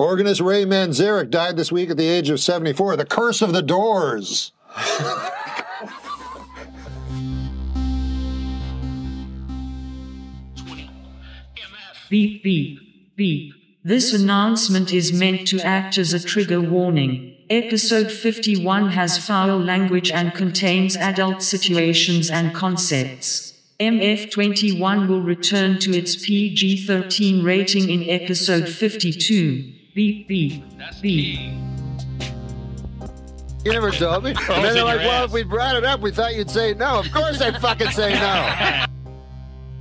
Organist Ray Manzarek died this week at the age of 74. The Curse of the Doors. Beep, beep, beep. This announcement is meant to act as a trigger warning. Episode 51 has foul language and contains adult situations and concepts. MF21 will return to its PG 13 rating in episode 52. Beep, beep, beep. You never told me. And then they're like, well, if we brought it up, we thought you'd say no. Of course I'd fucking say no.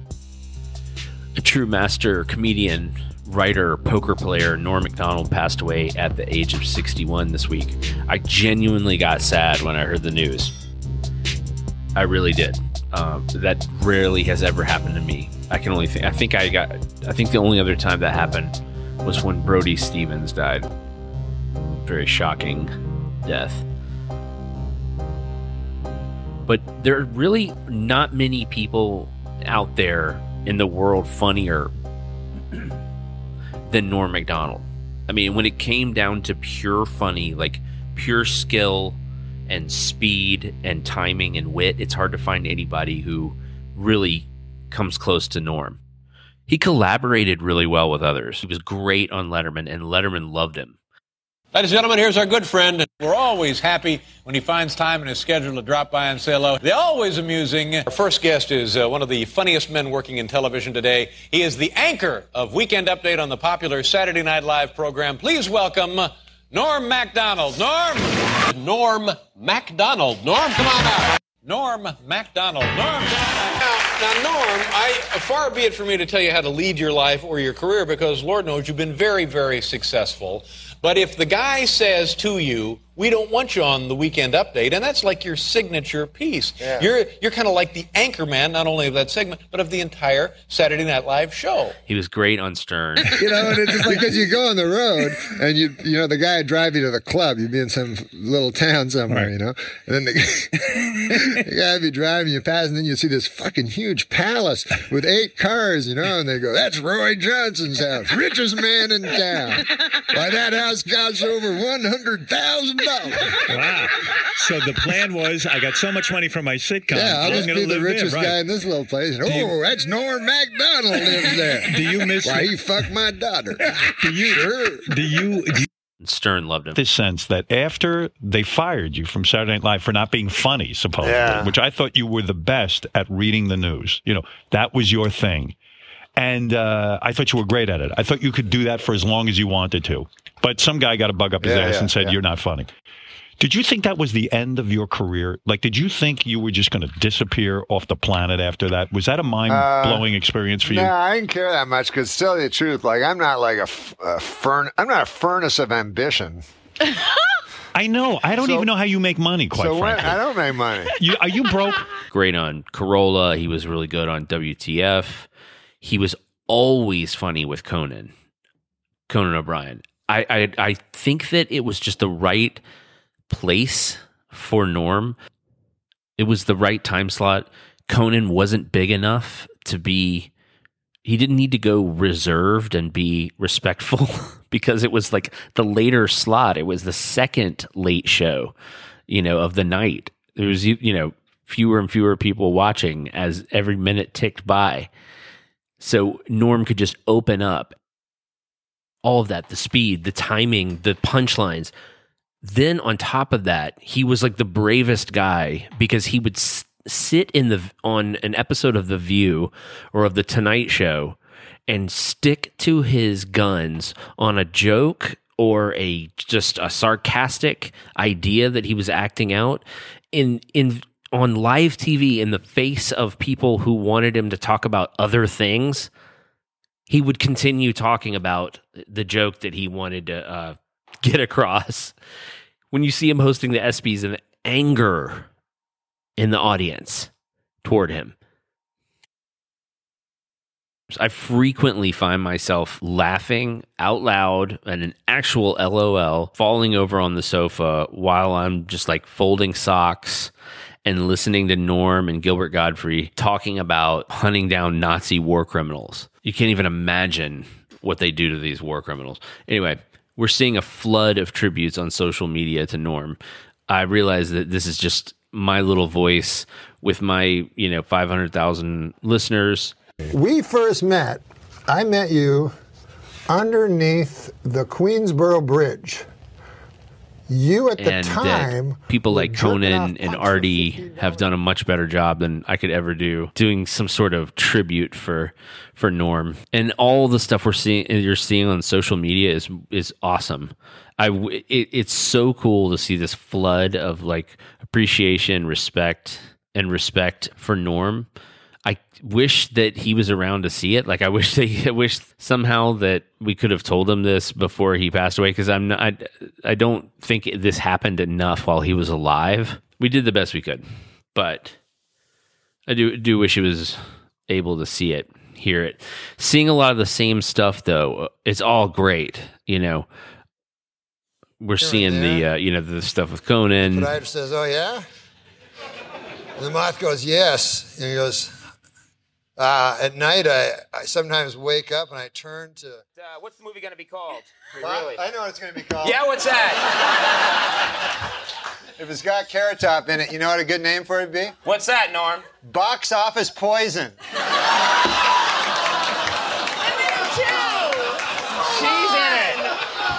A true master comedian, writer, poker player, Norm MacDonald passed away at the age of 61 this week. I genuinely got sad when I heard the news. I really did. Um, that rarely has ever happened to me. I can only think. I think I got. I think the only other time that happened was when Brody Stevens died. Very shocking death. But there are really not many people out there in the world funnier than Norm MacDonald. I mean, when it came down to pure funny, like pure skill and speed and timing and wit, it's hard to find anybody who really comes close to Norm. He collaborated really well with others. He was great on Letterman, and Letterman loved him. Ladies and gentlemen, here's our good friend. We're always happy when he finds time in his schedule to drop by and say hello. They're always amusing. Our first guest is uh, one of the funniest men working in television today. He is the anchor of Weekend Update on the popular Saturday Night Live program. Please welcome Norm MacDonald. Norm! Norm MacDonald. Norm, come on out. Norm MacDonald. Norm, come on out. Now, Norm, I far be it for me to tell you how to lead your life or your career because Lord knows you've been very, very successful. But if the guy says to you, we don't want you on the weekend update, and that's like your signature piece. Yeah. You're you're kind of like the anchor man, not only of that segment, but of the entire Saturday Night Live show. He was great on Stern. You know, and it's just because you go on the road and you, you know, the guy would drive you to the club. You'd be in some little town somewhere, you know, and then the, the guy would be driving you past, and then you see this fucking huge palace with eight cars, you know, and they go, "That's Roy Johnson's house, richest man in town." Why that house costs over one hundred thousand dollars. Wow. So the plan was I got so much money from my sitcom. Yeah, I'll I'm just gonna be the live there, richest right. guy in this little place. And, you- oh, that's Norm MacDonald lives there. Do you miss Why he fucked my daughter? do you Sure. do you do you Stern loved him. this sense that after they fired you from Saturday Night Live for not being funny, supposedly, Yeah. which I thought you were the best at reading the news. You know, that was your thing. And uh, I thought you were great at it. I thought you could do that for as long as you wanted to. But some guy got a bug up his Yeah, ass yeah, and said, yeah. You're not funny. Did you think that was the end of your career? Like, did you think you were just going to disappear off the planet after that? Was that a mind blowing experience for you? No, I didn't care that much because, tell you the truth, like I'm not like a, f- a furn. I'm not a furnace of ambition. I know. I don't So- even know how you make money, quite so when, frankly. I don't make money. You, are you broke? great on Carolla. He was really good on WTF. He was always funny with Conan, Conan O'Brien. I, I I think that it was just the right place for Norm. It was the right time slot. Conan wasn't big enough to be. He didn't need to go reserved and be respectful because it was like the later slot. It was the second late show, you know, of the night. There was you know fewer and fewer people watching as every minute ticked by. So Norm could just open up all of that the speed, the timing, the punchlines. Then on top of that, he was like the bravest guy because he would s- sit in the on an episode of The View or of the Tonight Show and stick to his guns on a joke or a just a sarcastic idea that he was acting out in in on live TV in the face of people who wanted him to talk about other things he would continue talking about the joke that he wanted to uh, get across. When you see him hosting the ESPYS and anger in the audience toward him, I frequently find myself laughing out loud and an actual LOL, falling over on the sofa while I'm just like folding socks and listening to Norm and Gilbert Gottfried talking about hunting down Nazi war criminals. You can't even imagine what they do to these war criminals. Anyway, we're seeing a flood of tributes on social media to Norm. I realize that this is just my little voice with my, you know, 500,000 listeners. We first met, I met you underneath the Queensboro Bridge. You at the and time, that people like Conan and Artie have done a much better job than I could ever do doing some sort of tribute for for Norm and all the stuff we're seeing you're seeing on social media is is awesome. I it, it's so cool to see this flood of like appreciation, respect, and respect for Norm. I wish that he was around to see it. Like I wish they, I wish somehow that we could have told him this before he passed away. Because I'm not, I, I don't think this happened enough while he was alive. We did the best we could, but I do do wish he was able to see it, hear it. Seeing a lot of the same stuff though, it's all great. You know, we're seeing the uh, you know the stuff with Conan. Podiatrist says, "Oh yeah," and the moth goes, "Yes," and he goes. Uh, at night, I, I sometimes wake up and I turn to. Uh, what's the movie going to be called? Really? I know what it's going to be called. Yeah, what's that? If it's got Carrot Top in it, you know what a good name for it would be? What's that, Norm? Box Office Poison. She's in it.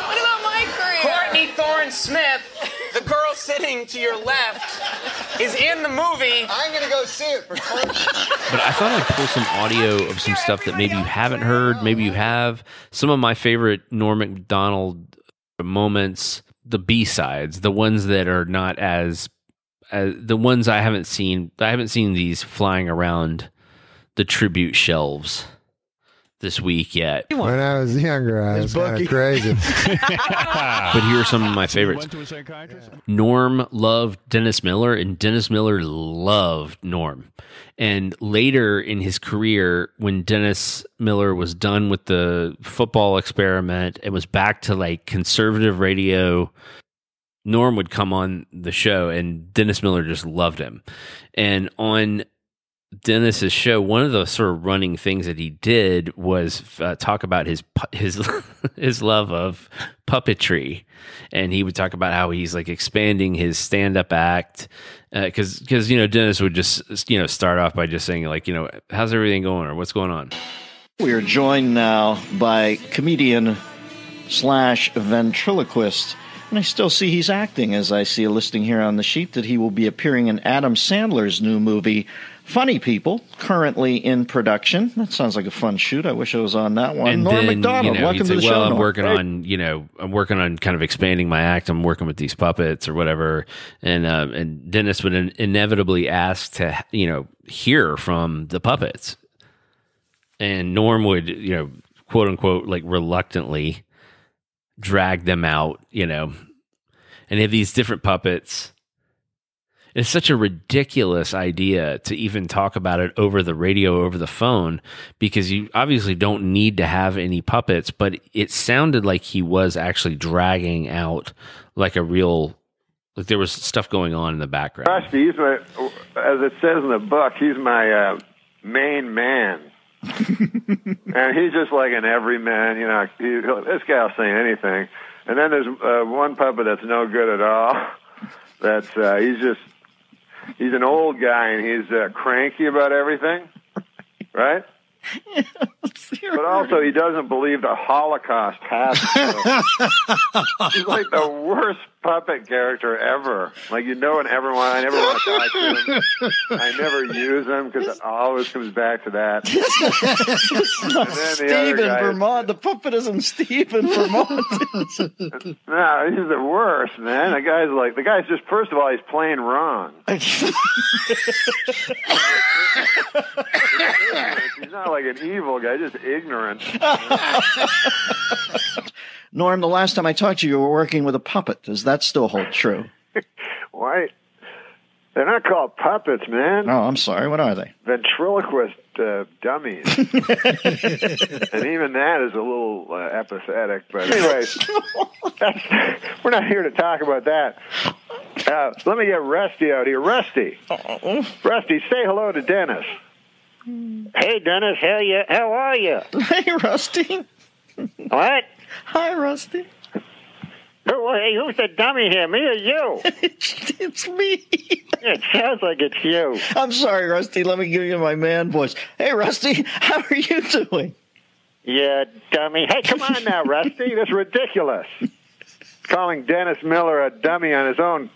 What about my career? Courtney Thorne Smith, the girl sitting to your left, is in the movie. I'm going to go see it for torture. But I thought I'd pull some audio of some stuff that maybe you haven't heard, maybe you have. Some of my favorite Norm Macdonald moments, the B sides, the ones that are not as, as the ones I haven't seen. I haven't seen these flying around the tribute shelves this week yet. when I was younger, I was kind of crazy. But here are some of my favorites. Went to a psychiatrist. Norm loved Dennis Miller, and Dennis Miller loved Norm. And later in his career, when Dennis Miller was done with the football experiment and was back to like conservative radio, Norm would come on the show, and Dennis Miller just loved him. And on Dennis's show, one of the sort of running things that he did was uh, talk about his his his love of puppetry, and he would talk about how he's like expanding his stand up act because because you know Dennis would just you know start off by just saying like you know how's everything going or what's going on. We are joined now by comedian slash ventriloquist. And I still see he's acting, as I see a listing here on the sheet that he will be appearing in Adam Sandler's new movie, Funny People, currently in production. That sounds like a fun shoot. I wish I was on that one. and Norm then MacDonald, you know, welcome to say, the show. well, I'm Norm. working on you know I'm working on kind of expanding my act. I'm working with these puppets or whatever, and uh, and Dennis would in- inevitably ask to you know hear from the puppets, and Norm would you know quote unquote like reluctantly drag them out, you know, and they have these different puppets. It's such a ridiculous idea to even talk about it over the radio, over the phone, because you obviously don't need to have any puppets, but it sounded like he was actually dragging out like a real, like there was stuff going on in the background. Rusty, he's my, as it says in the book, he's my uh, main man. and he's just like an everyman, you know. He, this guy will say anything. And then there's uh, one puppet that's no good at all. That's uh, he's just he's an old guy and he's uh, cranky about everything, right? But also, he doesn't believe the Holocaust happened. So He's like the worst puppet character ever. Like you know, and everyone, I never want to talk to him. I never use him because it always comes back to that. the Steve in guy is- Vermont. The puppet isn't Steve in Vermont. No, he's the worst, man. The guy's like the guy's just first of all, he's playing wrong. He's not like an evil guy, just ignorant. Norm, the last time I talked to you, you were working with a puppet. Does that still hold true? Why? They're not called puppets, man. Oh, I'm sorry. What are they? ventriloquist uh, dummies. and even that is a little uh, apathetic. But anyways, we're not here to talk about that. Uh, let me get Rusty out here. Rusty, Rusty, say hello to Dennis. Hey, Dennis, how you? How are you? Hey, Rusty. What? Hi, Rusty. who, hey, who's the dummy here, me or you? it's me. It sounds like it's you. I'm sorry, Rusty. Let me give you my man voice. Hey, Rusty, how are you doing? Yeah, dummy. Hey, come on now, Rusty. That's ridiculous. Calling Dennis Miller a dummy on his own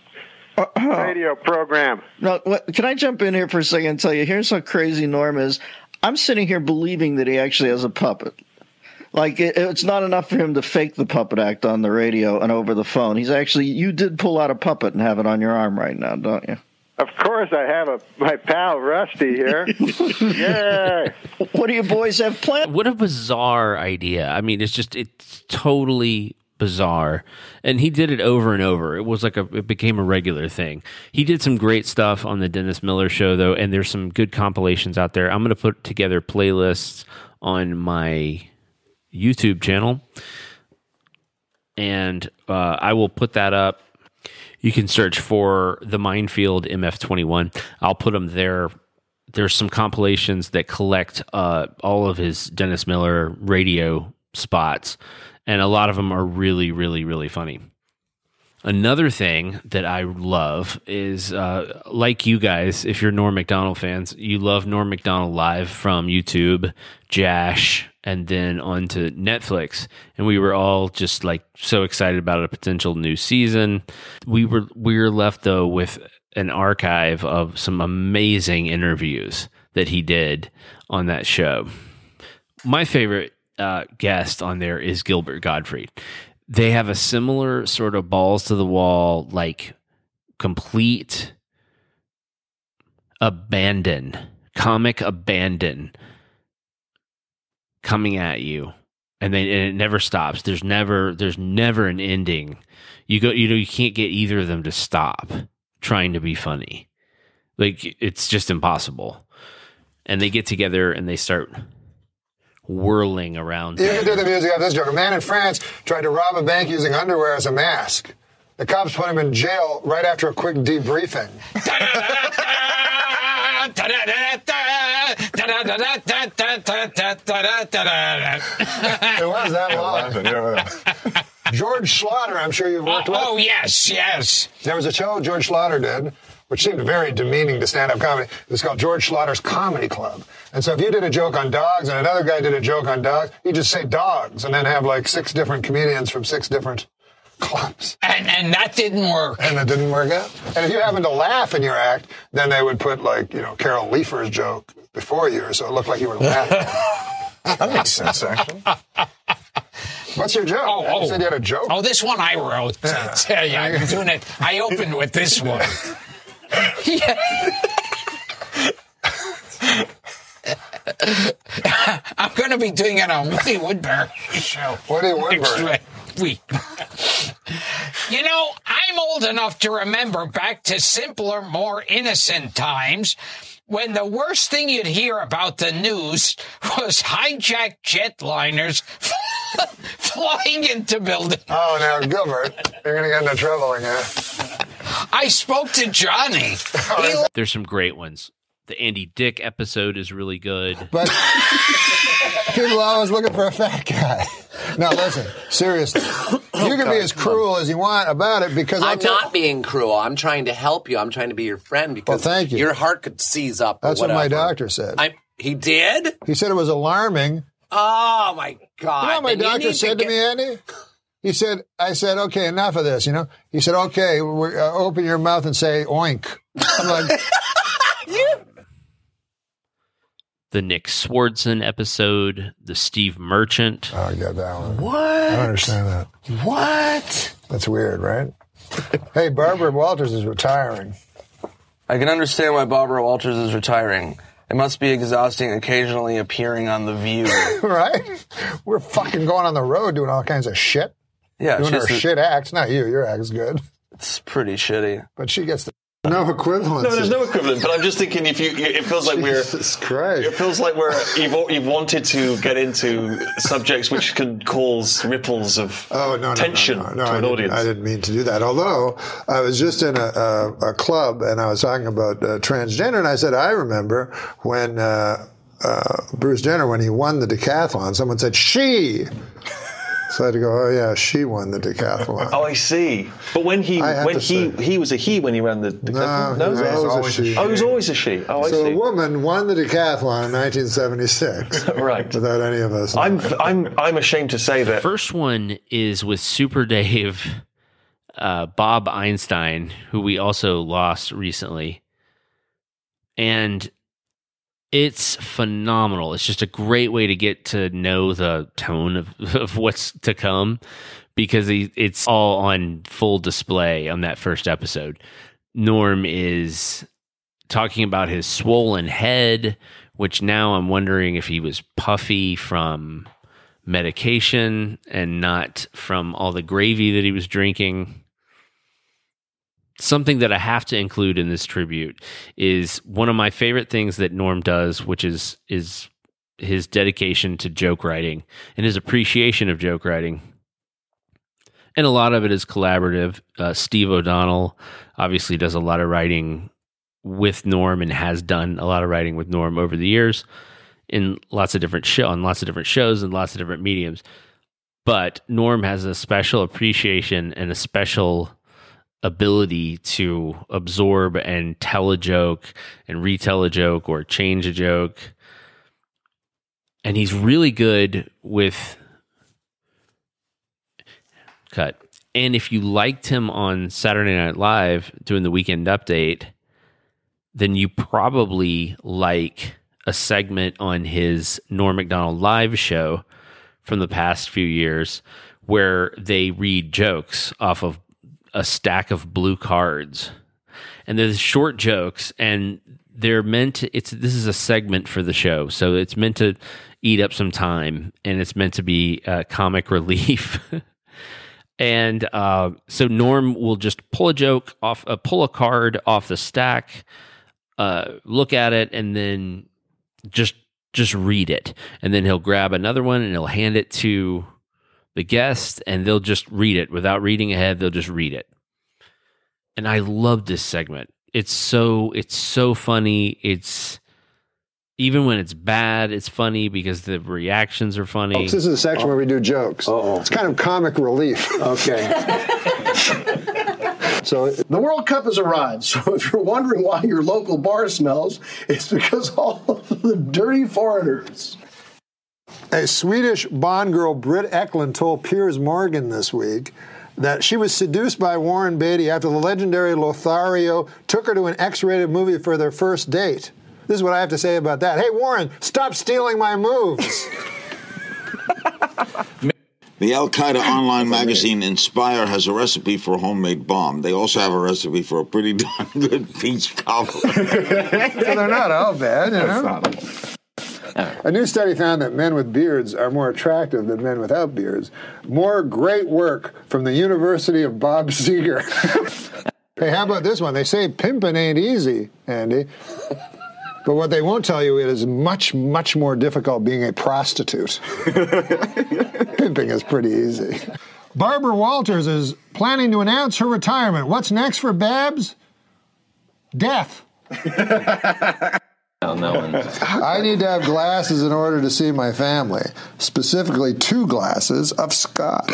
uh, uh, radio program. Now, what, can I jump in here for a second and tell you? Here's how crazy Norm is. I'm sitting here believing that he actually has a puppet. Like it, it's not enough for him to fake the puppet act on the radio and over the phone. He's actually you did pull out a puppet and have it on your arm right now, don't you? Of course, I have a my pal Rusty here. yeah. What do you boys have planned? What a bizarre idea. I mean, it's just it's totally bizarre. And he did it over and over. It was like a it became a regular thing. He did some great stuff on the Dennis Miller show though, and there's some good compilations out there. I'm going to put together playlists on my YouTube channel. And uh, I will put that up. You can search for the Mindfield MF21. I'll put them there there's some compilations that collect uh, all of his Dennis Miller radio spots, and a lot of them are really, really, really funny. Another thing that I love is, uh, like you guys, if you're Norm Macdonald fans, you love Norm Macdonald live from YouTube, Jash, and then onto Netflix. And we were all just like so excited about a potential new season. We were we were left though with an archive of some amazing interviews that he did on that show. My favorite uh, guest on there is Gilbert Gottfried. They have a similar sort of balls to the wall, like complete abandon, comic abandon coming at you. And then and it never stops. There's never there's never an ending. You go you know you can't get either of them to stop trying to be funny. Like it's just impossible. And they get together and they start whirling around. You can do the music of this joke. A man in France tried to rob a bank using underwear as a mask. The cops put him in jail right after a quick debriefing. it was that long. George Schlatter, I'm sure you've worked oh, with. Oh, yes, yes. There was a show George Schlatter did, which seemed very demeaning to stand up comedy. It was called George Schlatter's Comedy Club. And so if you did a joke on dogs and another guy did a joke on dogs, you just say dogs and then have like six different comedians from six different clubs. And, and that didn't work. And it didn't work out. And if you happened to laugh in your act, then they would put like, you know, Carol Leifer's joke before you, so it looked like you were laughing. that makes sense, actually. What's your joke? Oh, oh. You said you had a joke. Oh, this one I wrote. Yeah, yeah, yeah I'm doing it. I opened with this one. yeah. I'm going to be doing it on Woody Woodbury show. Woody Woodbury. Week. you know, I'm old enough to remember back to simpler, more innocent times when the worst thing you'd hear about the news was hijacked jetliners flying into buildings. Oh, now, Gilbert, you're going to get into trouble again. I spoke to Johnny. Oh, There's some great ones. The Andy Dick episode is really good. But people are always looking for a fat guy. Now, listen, seriously. You can be as cruel as you want about it because I'm not being cruel. I'm trying to help you. I'm trying to be your friend because well, thank you. your heart could seize up. That's what my doctor said. I, he did? He said it was alarming. Oh, my God. You know what my you doctor said to to, me, Andy? He said, I said, okay, enough of this, you know? He said, okay, we're, uh, open your mouth and say oink. I'm like, the Nick Swardson episode, the Steve Merchant. Oh, I got that one. What? I don't understand that. What? That's weird, right? hey, Barbara Walters is retiring. I can understand why Barbara Walters is retiring. It must be exhausting occasionally appearing on The View. right? We're fucking going on the road doing all kinds of shit. Yeah, doing she's our the- shit acts. Not you. Your act's good. It's pretty shitty. But she gets the no equivalent. No, there's no equivalent. But I'm just thinking, if you, it feels like we're, Jesus Christ. it feels like we're you've, you've wanted to get into subjects which can cause ripples of Oh no, no, tension no, no, no, to I an audience. I didn't mean to do that. Although I was just in a, a, a club and I was talking about uh, transgender, and I said I remember when uh, uh, Bruce Jenner, when he won the decathlon, someone said she. So I had to go. Oh yeah, she won the decathlon. Oh, I see. But when he when he say- he was a he when he ran the decathlon. No, he was always a she. Oh, he was always a she. Oh, I so see. a woman won the decathlon in 1976. right. Without any of us. I'm I'm I'm ashamed to say that. The First one is with Super Dave, uh, Bob Einstein, who we also lost recently, and it's phenomenal. It's just a great way to get to know the tone of, of what's to come because it's all on full display on that first episode. Norm is talking about his swollen head, which now I'm wondering if he was puffy from medication and not from all the gravy that he was drinking. Something that I have to include in this tribute is one of my favorite things that Norm does, which is is his dedication to joke writing and his appreciation of joke writing. And a lot of it is collaborative. Uh, Steve O'Donnell obviously does a lot of writing with Norm and has done a lot of writing with Norm over the years in lots of different show on lots of different shows and lots of different mediums. But Norm has a special appreciation and a special ability to absorb and tell a joke and retell a joke or change a joke. And he's really good with cut. And if you liked him on Saturday Night Live doing the weekend update, then you probably like a segment on his Norm MacDonald live show from the past few years where they read jokes off of a stack of blue cards. And there's short jokes and they're meant to it's this is a segment for the show. So it's meant to eat up some time and it's meant to be uh, comic relief. and uh, so Norm will just pull a joke off, uh, pull a card off the stack, uh, look at it, and then just just read it. And then he'll grab another one and he'll hand it to the guest, and they'll just read it without reading ahead. They'll just read it. And I love this segment. It's so it's so funny. It's even when it's bad, it's funny because the reactions are funny. This is a section where we do jokes. Oh, It's kind of comic relief. Okay. so the World Cup has arrived. So if you're wondering why your local bar smells, it's because all of the dirty foreigners. A Swedish Bond girl, Britt Ekland, told Piers Morgan this week that she was seduced by Warren Beatty after the legendary Lothario took her to an X rated movie for their first date. This is what I have to say about that. Hey, Warren, stop stealing my moves. The Al Qaeda online magazine Inspire has a recipe for a homemade bomb. They also have a recipe for a pretty darn good peach cobbler. so they're not all bad, you know? A new study found that men with beards are more attractive than men without beards. More great work from the University of Bob Seger. hey, how about this one? They say pimping ain't easy, Andy. But what they won't tell you it is much, much more difficult being a prostitute. Pimping is pretty easy. Barbara Walters is planning to announce her retirement. What's next for Babs? Death. I need to have glasses in order to see my family, specifically two glasses of scotch.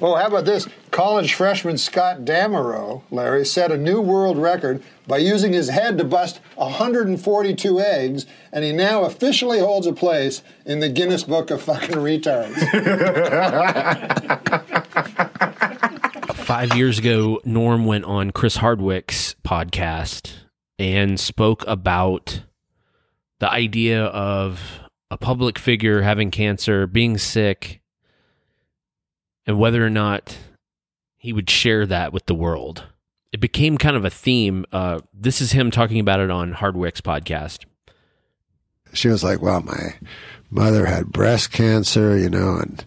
oh, how about this? College freshman Scott Damerow, Larry, set a new world record by using his head to bust 142 eggs, and he now officially holds a place in the Guinness Book of fucking retards. Five years ago, Norm went on Chris Hardwick's podcast and spoke about the idea of a public figure having cancer, being sick, and whether or not he would share that with the world. It became kind of a theme. Uh, this is him talking about it on Hardwick's podcast. she was like, "Well, my mother had breast cancer, you know, and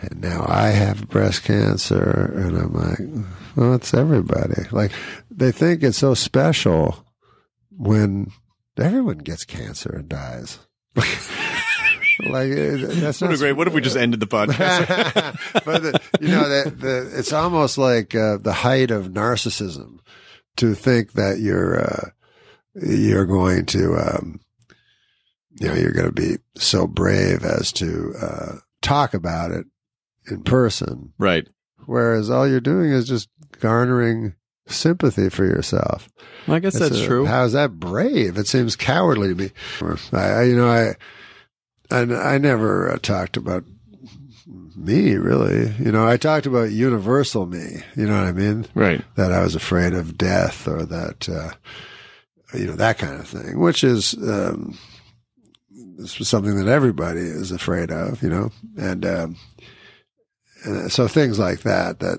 and now I have breast cancer." And I'm like, "Well, it's everybody. Like they think it's so special when everyone gets cancer and dies." like uh, that's What not a great. What if we just ended the podcast? but the, you know that the, it's almost like uh, the height of narcissism to think that you're uh, you're going to um, you know, you're going to be so brave as to uh, talk about it in person. Right. Whereas all you're doing is just garnering sympathy for yourself. Well, I guess It's that's a- true. How is that brave? It seems cowardly to me. I, you know, I, I, I never uh, talked about me really. You know, I talked about universal me. You know what I mean? Right. That I was afraid of death or that, uh, you know, that kind of thing, which is, um, this was something that everybody is afraid of, you know, and, um, and so things like that, that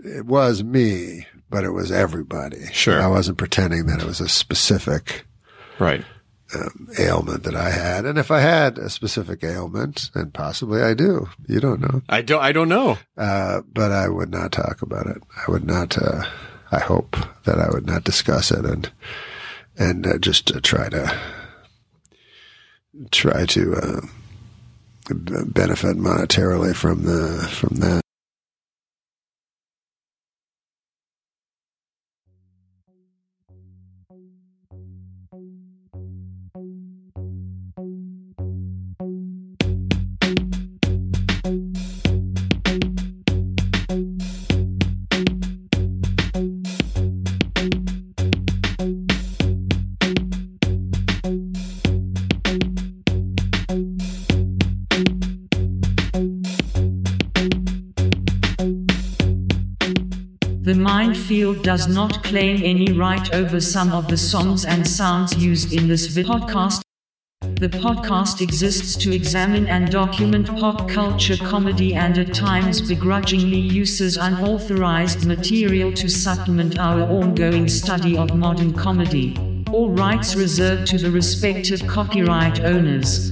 it was me, but it was everybody. Sure. I wasn't pretending that it was a specific Right. um, ailment that I had. And if I had a specific ailment, and possibly I do, you don't know. I don't. I don't know. Uh, but I would not talk about it. I would not. Uh, I hope that I would not discuss it and and uh, just uh, try to try to uh, benefit monetarily from the from that. The Mindfield does not claim any right over some of the songs and sounds used in this podcast. The podcast exists to examine and document pop culture comedy and at times begrudgingly uses unauthorized material to supplement our ongoing study of modern comedy. All rights reserved to the respective copyright owners.